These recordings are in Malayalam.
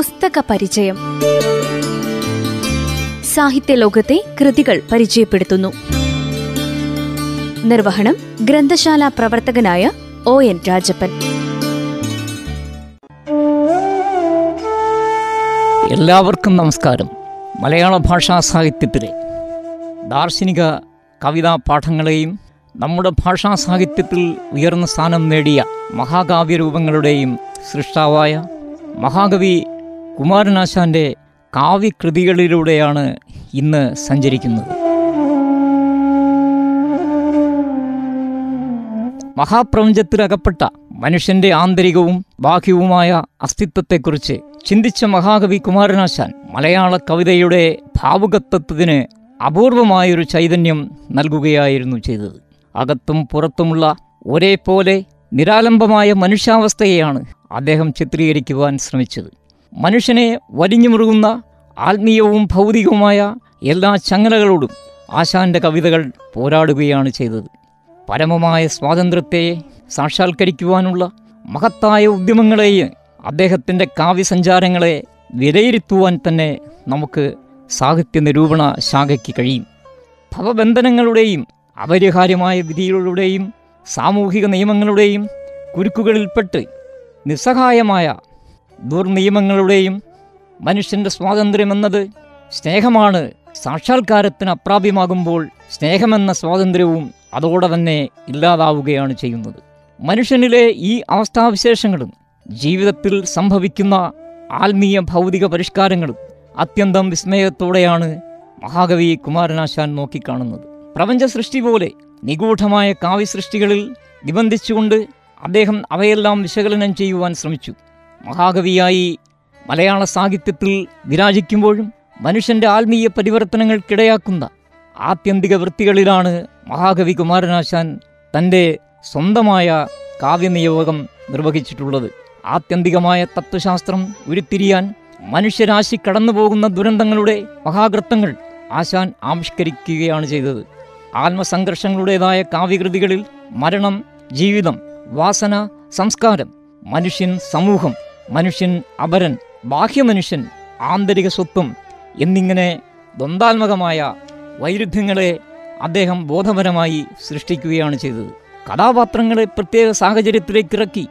പുസ്തക പരിചയം സാഹിത്യ ലോകത്തെ കൃതികൾ പരിചയപ്പെടുത്തുന്നു. നിർവഹണം ഗ്രന്ഥശാല പ്രവർത്തകനായ ഒ എൻ രാജപ്പൻ. എല്ലാവർക്കും നമസ്കാരം. മലയാള ഭാഷാ സാഹിത്യത്തിലെ ദാർശനിക കവിതാ പാഠങ്ങളെയും നമ്മുടെ ഭാഷാ സാഹിത്യത്തിൽ ഉയർന്ന സ്ഥാനം നേടിയ മഹാകാവ്യ രൂപങ്ങളുടെയും സൃഷ്ടാവായ മഹാകവി കുമാരനാശാന്റെ കാവ്യകൃതികളിലൂടെയാണ് ഇന്ന് സഞ്ചരിക്കുന്നത്. മഹാപ്രപഞ്ചത്തിലകപ്പെട്ട മനുഷ്യന്റെ ആന്തരികവും ബാഹ്യവുമായ അസ്തിത്വത്തെക്കുറിച്ച് ചിന്തിച്ച മഹാകവി കുമാരനാശാൻ മലയാള കവിതയുടെ ഭാവുകത്വത്തിന് അപൂർവമായൊരു ചൈതന്യം നൽകുകയായിരുന്നു ചെയ്തത്. അകത്തും പുറത്തുമുള്ള ഒരേപോലെ നിരാലംബമായ മനുഷ്യാവസ്ഥയെയാണ് അദ്ദേഹം ചിത്രീകരിക്കുവാൻ ശ്രമിച്ചത്. മനുഷ്യനെ വലിഞ്ഞു മുറുകുന്ന ആത്മീയവും ഭൗതികവുമായ എല്ലാ ചങ്ങലകളോടും ആശാന്റെ കവിതകൾ പോരാടുകയാണ് ചെയ്തത്. പരമമായ സ്വാതന്ത്ര്യത്തെ സാക്ഷാത്കരിക്കുവാനുള്ള മഹത്തായ ഉദ്യമങ്ങളെ അദ്ദേഹത്തിന്റെ കാവ്യസഞ്ചാരങ്ങളെ വിലയിരുത്തുവാൻ തന്നെ നമുക്ക് സാഹിത്യ നിരൂപണ ശാഖയ്ക്ക് കഴിയും. ഭവബന്ധനങ്ങളുടെയും അപരിഹാര്യമായ വിധികളുടെയും സാമൂഹിക നിയമങ്ങളുടെയും കുരുക്കുകളിൽപ്പെട്ട് നിസ്സഹായമായ ദുർനിയമങ്ങളുടെയും മനുഷ്യന്റെ സ്വാതന്ത്ര്യമെന്നത് സ്നേഹമാണ്. സാക്ഷാത്കാരത്തിന് അപ്രാപ്യമാകുമ്പോൾ സ്നേഹമെന്ന സ്വാതന്ത്ര്യവും അതോടെ തന്നെ ഇല്ലാതാവുകയാണ് ചെയ്യുന്നത്. മനുഷ്യനിലെ ഈ അവസ്ഥാവിശേഷങ്ങളും ജീവിതത്തിൽ സംഭവിക്കുന്ന ആത്മീയ ഭൗതിക പരിഷ്കാരങ്ങളും അത്യന്തം വിസ്മയത്തോടെയാണ് മഹാകവി കുമാരനാശാൻ നോക്കിക്കാണുന്നത്. പ്രപഞ്ച സൃഷ്ടി പോലെ നിഗൂഢമായ കാവ്യസൃഷ്ടികളിൽ നിബന്ധിച്ചുകൊണ്ട് അദ്ദേഹം അവയെല്ലാം വിശകലനം ചെയ്യുവാൻ ശ്രമിച്ചു. മഹാകവിയായി മലയാള സാഹിത്യത്തിൽ വിരാജിക്കുമ്പോഴും മനുഷ്യന്റെ ആത്മീയ പരിവർത്തനങ്ങൾക്കിടയാക്കുന്ന ആത്യന്തിക വൃത്തികളിലാണ് മഹാകവി കുമാരനാശാൻ തന്റെ സ്വന്തമായ കാവ്യനിയോഗം നിർവഹിച്ചിട്ടുള്ളത്. ആത്യന്തികമായ തത്വശാസ്ത്രം ഉരുത്തിരിയാൻ മനുഷ്യരാശി കടന്നുപോകുന്ന ദുരന്തങ്ങളുടെ മഹാകൃത്തങ്ങൾ ആശാൻ ആവിഷ്കരിക്കുകയാണ് ചെയ്തത്. ആത്മസംഘർഷങ്ങളുടേതായ കാവ്യകൃതികളിൽ മരണം ജീവിതം വാസന സംസ്കാരം മനുഷ്യൻ സമൂഹം മനുഷ്യൻ അപരൻ ബാഹ്യമനുഷ്യൻ ആന്തരിക സ്വത്വം എന്നിങ്ങനെ ദ്വന്ദ്വാത്മകമായ വൈരുദ്ധ്യങ്ങളെ അദ്ദേഹം ബോധപരമായി സൃഷ്ടിക്കുകയാണ് ചെയ്തത്. കഥാപാത്രങ്ങളെ പ്രത്യേക സാഹചര്യത്തിലേക്ക് ഇറക്കി.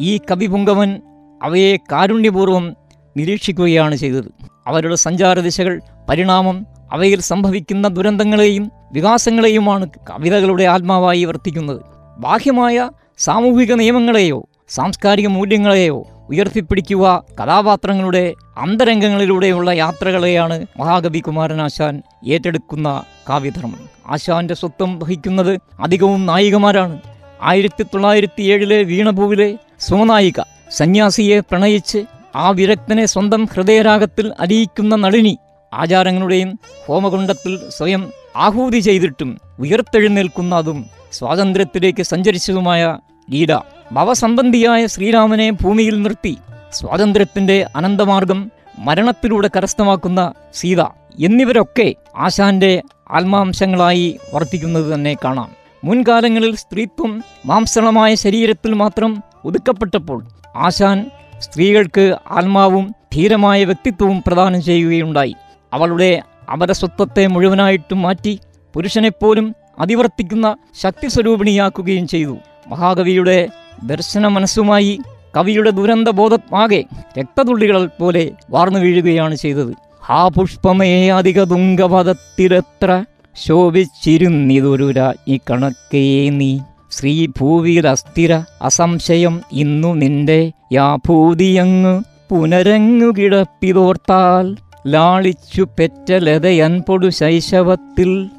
ഈ കവിപുങ്കവൻ അവയെ കാരുണ്യപൂർവം നിരീക്ഷിക്കുകയാണ് ചെയ്തത്. അവരുടെ സഞ്ചാരദിശകൾ പരിണാമം അവയിൽ സംഭവിക്കുന്ന ദുരന്തങ്ങളെയും വികാസങ്ങളെയുമാണ് കവിതകളുടെ ആത്മാവായി വർത്തിക്കുന്നത്. ബാഹ്യമായ സാമൂഹിക നിയമങ്ങളെയോ സാംസ്കാരിക മൂല്യങ്ങളെയോ ഉയർത്തിപ്പിടിക്കുക. കഥാപാത്രങ്ങളുടെ അന്തരംഗങ്ങളിലൂടെയുള്ള യാത്രകളെയാണ് മഹാകവി കുമാരനാശാൻ ഏറ്റെടുക്കുന്ന കാവ്യധർമ്മം. ആശാന്റെ സ്വത്വം വഹിക്കുന്നത് അധികവും നായികമാരാണ്. ആയിരത്തി തൊള്ളായിരത്തി ഏഴിലെ വീണഭൂവിലെ സ്വനായിക സന്യാസിയെ പ്രണയിച്ച് ആ വിരക്തനെ സ്വന്തം ഹൃദയരാഗത്തിൽ അലിയിക്കുന്ന നളിനി ആചാരങ്ങളുടെയും ഹോമകുണ്ടത്തിൽ സ്വയം ആഹൂതി ചെയ്തിട്ടും ഉയർത്തെഴുന്നേൽക്കുന്ന അതും സ്വാതന്ത്ര്യത്തിലേക്ക് സഞ്ചരിച്ചതുമായ ലീല ഭവസംബന്ധിയായ ശ്രീരാമനെ ഭൂമിയിൽ നിർത്തി സ്വാതന്ത്ര്യത്തിന്റെ അനന്തമാർഗം മരണത്തിലൂടെ കരസ്ഥമാക്കുന്ന സീത എന്നിവരൊക്കെ ആശാന്റെ ആത്മാംശങ്ങളായി വർത്തിക്കുന്നത് തന്നെ കാണാം. മുൻകാലങ്ങളിൽ സ്ത്രീത്വം മാംസളമായ ശരീരത്തിൽ മാത്രം ഒതുക്കപ്പെട്ടപ്പോൾ ആശാൻ സ്ത്രീകൾക്ക് ആത്മാവും ധീരമായ വ്യക്തിത്വവും പ്രദാനം ചെയ്യുകയുണ്ടായി. അവളുടെ അപരസ്വത്വത്തെ മുഴുവനായിട്ടും മാറ്റി പുരുഷനെപ്പോലും അതിവർത്തിക്കുന്ന ശക്തി സ്വരൂപിണിയാക്കുകയും ചെയ്തു. മഹാകവിയുടെ ദർശന മനസ്സുമായി കവിയുടെ ദുരന്ത ബോധമാകെ രക്തതുള്ളികൾ പോലെ വാർന്നു വീഴുകയാണ് ചെയ്തത്. ആ പുഷ്പമേ അധിക തുങ്കപദത്തിലെത്ര ശോഭിച്ചിരുന്നിതൊരു ഈ കണക്കേ നീ. ശ്രീ ഭൂവിൽ അസ്ഥിര അസംശയം ഇന്നു നിന്റെ യാഭൂതിയങ്ങ് പുനരങ്ങു കിടപ്പിതോർത്താൽ ലാളിച്ചു പെറ്റ ലതയൻപൊടു ശൈശവത്തിൽ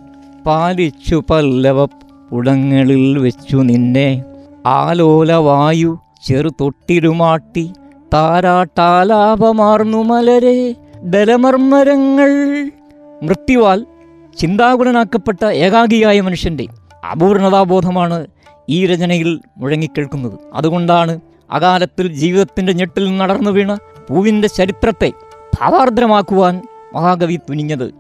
പാലിച്ചു പല്ലവ പുടങ്ങളിൽ വെച്ചു നിന്നെ. ആലോലവായു ചെറുതൊട്ടിരുമാട്ടി താരാട്ടാലാപമാർന്നു മലരെ. ബലമർമ്മരങ്ങൾ. മൃത്യുവാൽ ചിന്താകുലനാക്കപ്പെട്ട ഏകാഗിയായ മനുഷ്യന്റെ അപൂർണതാബോധമാണ് ഈ രചനയിൽ മുഴങ്ങിക്കേൾക്കുന്നത്. അതുകൊണ്ടാണ് അകാലത്തിൽ ജീവിതത്തിന്റെ ഞെട്ടിൽ നടന്നു വീണ പൂവിന്റെ ചരിത്രത്തെ ഭാവാർദ്രമാക്കുവാൻ മഹാകവി തുനിഞ്ഞത്.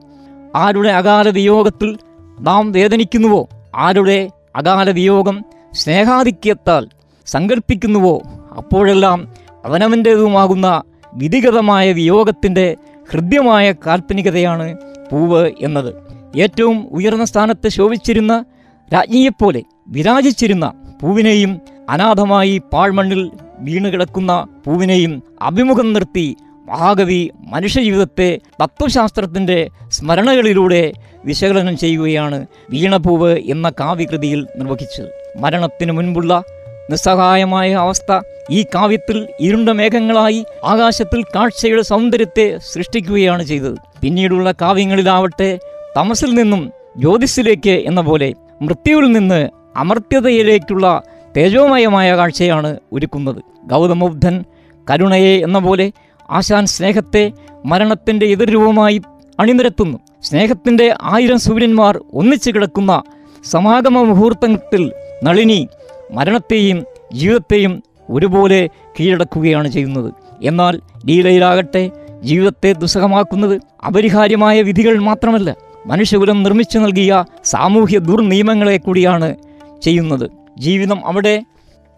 ആരുടെ അകാല വിയോഗത്തിൽ നാം വേദനിക്കുന്നുവോ? ആരുടെ അകാല വിയോഗം സ്നേഹാധിക്യത്താൽ സങ്കല്പിക്കുന്നുവോ അപ്പോഴെല്ലാം അവനവന്റേതുമാകുന്ന വിധിഗതമായ വിയോഗത്തിന്റെ ഹൃദ്യമായ കാൽപ്പനികതയാണ് പൂവ് എന്നത്. ഏറ്റവും ഉയർന്ന സ്ഥാനത്ത് ശോഭിച്ചിരുന്ന രാജ്ഞിയെപ്പോലെ വിരാജിച്ചിരുന്ന പൂവിനെയും അനാഥമായി പാഴ്മണ്ണിൽ വീണുകിടക്കുന്ന പൂവിനെയും അഭിമുഖം നിർത്തി മഹാകവി മനുഷ്യജീവിതത്തെ തത്വശാസ്ത്രത്തിന്റെ സ്മരണകളിലൂടെ വിശകലനം ചെയ്യുകയാണ് വീണപൂവ് എന്ന കാവ്യകൃതിയിൽ നിർവഹിച്ചത്. മരണത്തിനു മുൻപുള്ള നിസ്സഹായമായ അവസ്ഥ ഈ കാവ്യത്തിൽ ഇരുണ്ട മേഘങ്ങളായി ആകാശത്തിൽ കാഴ്ചയുടെ സൗന്ദര്യത്തെ സൃഷ്ടിക്കുകയാണ് ചെയ്തത്. പിന്നീടുള്ള കാവ്യങ്ങളിലാവട്ടെ തമസിൽ നിന്നും ജ്യോതിസിലേക്ക് എന്ന പോലെ മൃത്യുവിൽ നിന്ന് അമർത്യതയിലേക്കുള്ള തേജോമയമായ കാഴ്ചയാണ് ഒരുക്കുന്നത്. ഗൗതമബുദ്ധൻ കരുണയെ എന്ന പോലെ ആശാൻ സ്നേഹത്തെ മരണത്തിന്റെ എതിർരൂപമായി അണിനിരത്തുന്നു. സ്നേഹത്തിന്റെ ആയിരം സൂര്യന്മാർ ഒന്നിച്ചു കിടക്കുന്ന സമാഗമ മുഹൂർത്തത്തിൽ നളിനി മരണത്തെയും ജീവിതത്തെയും ഒരുപോലെ കീഴടക്കുകയാണ് ചെയ്യുന്നത്. എന്നാൽ ലീലയിലാകട്ടെ ജീവിതത്തെ ദുസ്സഹമാക്കുന്നത് അപരിഹാര്യമായ വിധികൾ മാത്രമല്ല മനുഷ്യകുലം നിർമ്മിച്ചു നൽകിയ സാമൂഹ്യ ദുർനിയമങ്ങളെ കൂടിയാണ് ചെയ്യുന്നത്. ജീവിതം അവിടെ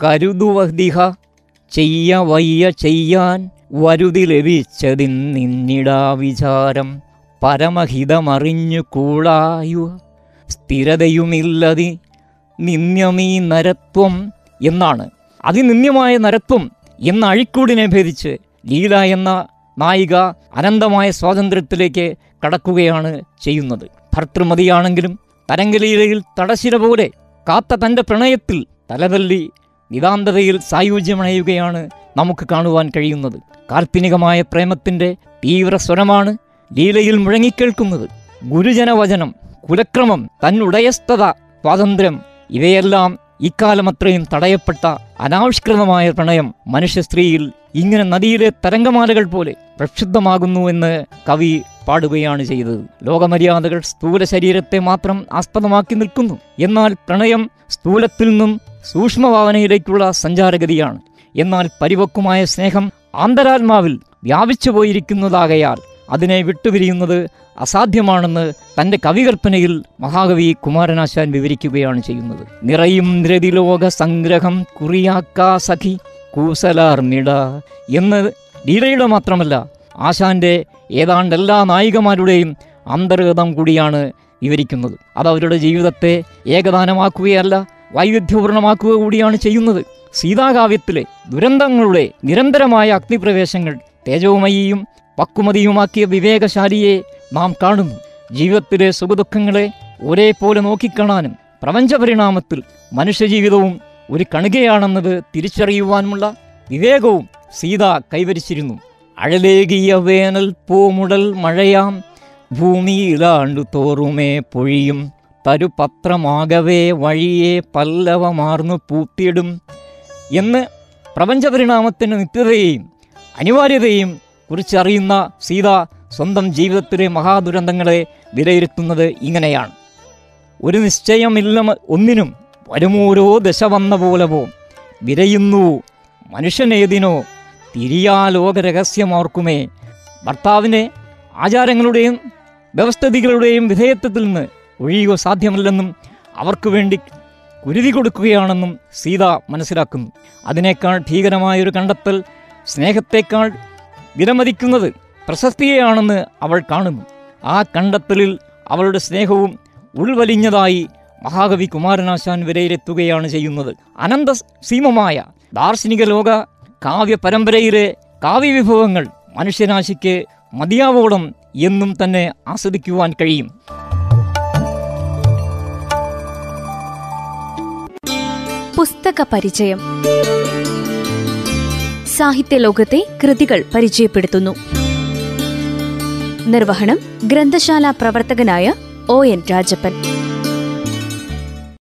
കരുതുവഹ്ദിഹ ചെയ്യ വയ്യ ചെയ്യാൻ വരുതി ലഭിച്ചതിൻ നിന്നിടാ വിചാരം. പരമഹിതമറിഞ്ഞു കൂടായു സ്ഥിരതയുമില്ലതി നിന്യമീ നരത്വം എന്നാണ്. അതിനിന്യമായ നരത്വം എന്ന അഴിക്കൂടിനെ ഭേദിച്ച് ലീല എന്ന നായിക അനന്തമായ സ്വാതന്ത്ര്യത്തിലേക്ക് കടക്കുകയാണ് ചെയ്യുന്നത്. ഭർത്തൃമതിയാണെങ്കിലും തരംഗലീലയിൽ തടശിര പോലെ കാത്ത തന്റെ പ്രണയത്തിൽ തലതല്ലി നിതാന്തതയിൽ സായുജ്യമണയുകയാണ് നമുക്ക് കാണുവാൻ കഴിയുന്നത്. കാൽപ്പനികമായ പ്രേമത്തിന്റെ തീവ്ര സ്വരമാണ് ലീലയിൽ മുഴങ്ങിക്കേൾക്കുന്നത്. ഗുരുജനവചനം കുലക്രമം തന്നുടയസ്ഥത സ്വാതന്ത്ര്യം ഇവയെല്ലാം ഇക്കാലമത്രയും തടയപ്പെട്ട അനാവിഷ്കൃതമായ പ്രണയം മനുഷ്യ സ്ത്രീയിൽ ഇങ്ങനെ നദിയിലെ തരംഗമാലകൾ പോലെ പ്രക്ഷുബ്ധമാകുന്നു എന്ന് കവി പാടുകയാണ് ചെയ്തത്. ലോകമര്യാദകൾ സ്ഥൂല ശരീരത്തെ മാത്രം ആസ്പദമാക്കി നിൽക്കുന്നു. എന്നാൽ പ്രണയം സ്ഥൂലത്തിൽ നിന്നും സൂക്ഷ്മഭാവനയിലേക്കുള്ള സഞ്ചാരഗതിയാണ്. എന്നാൽ പരിപക്വമായ സ്നേഹം ആന്തരാത്മാവിൽ വ്യാപിച്ചു പോയിരിക്കുന്നതാകയാൽ അതിനെ വിട്ടുപിരിയുന്നത് അസാധ്യമാണെന്ന് തന്റെ കവികൽപ്പനയിൽ മഹാകവി കുമാരനാശാൻ വിവരിക്കുകയാണ് ചെയ്യുന്നത്. നിറയും നിരതിലോക സംഗ്രഹം കുറിയാക്കാ സഖി കൂസലാർമിട എന്ന് ലീലയുടെ മാത്രമല്ല ആശാന്റെ ഏതാണ്ട് എല്ലാ നായികമാരുടെയും അന്തർഗതം കൂടിയാണ് വിവരിക്കുന്നത്. അത് അവരുടെ ജീവിതത്തെ ഏകദാനമാക്കുകയല്ല വൈവിധ്യപൂർണമാക്കുക കൂടിയാണ് ചെയ്യുന്നത്. സീതാകാവ്യത്തിലെ ദുരന്തങ്ങളുടെ നിരന്തരമായ അഗ്നിപ്രവേശങ്ങൾ തേജോമയിയും പക്വമതിയുമാക്കിയ വിവേകശാലിയെ നാം കാണുന്നു. ജീവിതത്തിലെ സുഖദുഃഖങ്ങളെ ഒരേപോലെ നോക്കിക്കാണാനും പ്രപഞ്ചപരിണാമത്തിൽ മനുഷ്യജീവിതവും ഒരു കണികയാണെന്നത് തിരിച്ചറിയുവാനുമുള്ള വിവേകവും സീത കൈവരിച്ചിരുന്നു. അഴലേകിയ വേനൽ പൂമുടൽ മഴയാം ഭൂമിയിലാണ്ടു തോറുമേ പൊഴിയും. തരുപത്രമാകവേ വഴിയെ പല്ലവമാർന്നു പൂത്തിയിടും എന്ന് പ്രപഞ്ചപരിണാമത്തിന്റെ നിത്യതയെയും അനിവാര്യതയും കുറിച്ചറിയുന്ന സീത സ്വന്തം ജീവിതത്തിലെ മഹാദുരന്തങ്ങളെ വിലയിരുത്തുന്നത് ഇങ്ങനെയാണ്. ഒരു നിശ്ചയമില്ല ഒന്നിനും വരുമോരോ ദശ വന്ന പോലെ പോ. വിരയുന്നു മനുഷ്യനേതിനോ തിരിയാ ലോക രഹസ്യമോർക്കുമേ ഭർത്താവിനെ ആചാരങ്ങളുടെയും വ്യവസ്ഥിതികളുടെയും വിധേയത്വത്തിൽ നിന്ന് ഒഴിയുക സാധ്യമല്ലെന്നും അവർക്ക് വേണ്ടി കുരുതി കൊടുക്കുകയാണെന്നും സീത മനസ്സിലാക്കുന്നു. അതിനേക്കാൾ ഭീകരമായൊരു കണ്ടെത്തൽ സ്നേഹത്തേക്കാൾ വിലമതിക്കുന്നത് പ്രശസ്തിയെയാണെന്ന് അവൾ കാണുന്നു. ആ കണ്ടെത്തലിൽ അവളുടെ സ്നേഹവും ഉൾവലിഞ്ഞതായി മഹാകവി കുമാരനാശാൻ വരെയിലെത്തുകയാണ് ചെയ്യുന്നത്. അനന്ത സീമമായ ദാർശനിക ലോക കാവ്യ പരമ്പരയിലെ കാവ്യവിഭവങ്ങൾ മനുഷ്യരാശിക്ക് മതിയാവോളം എന്നും തന്നെ ആസ്വദിക്കുവാൻ കഴിയും. പുസ്തക പരിചയം. സാഹിത്യലോകത്തെ കൃതികൾ പരിചയപ്പെടുത്തുന്നു. നിർവഹണം ഗ്രന്ഥശാല പ്രവർത്തകനായ ഒ എൻ രാജപ്പൻ.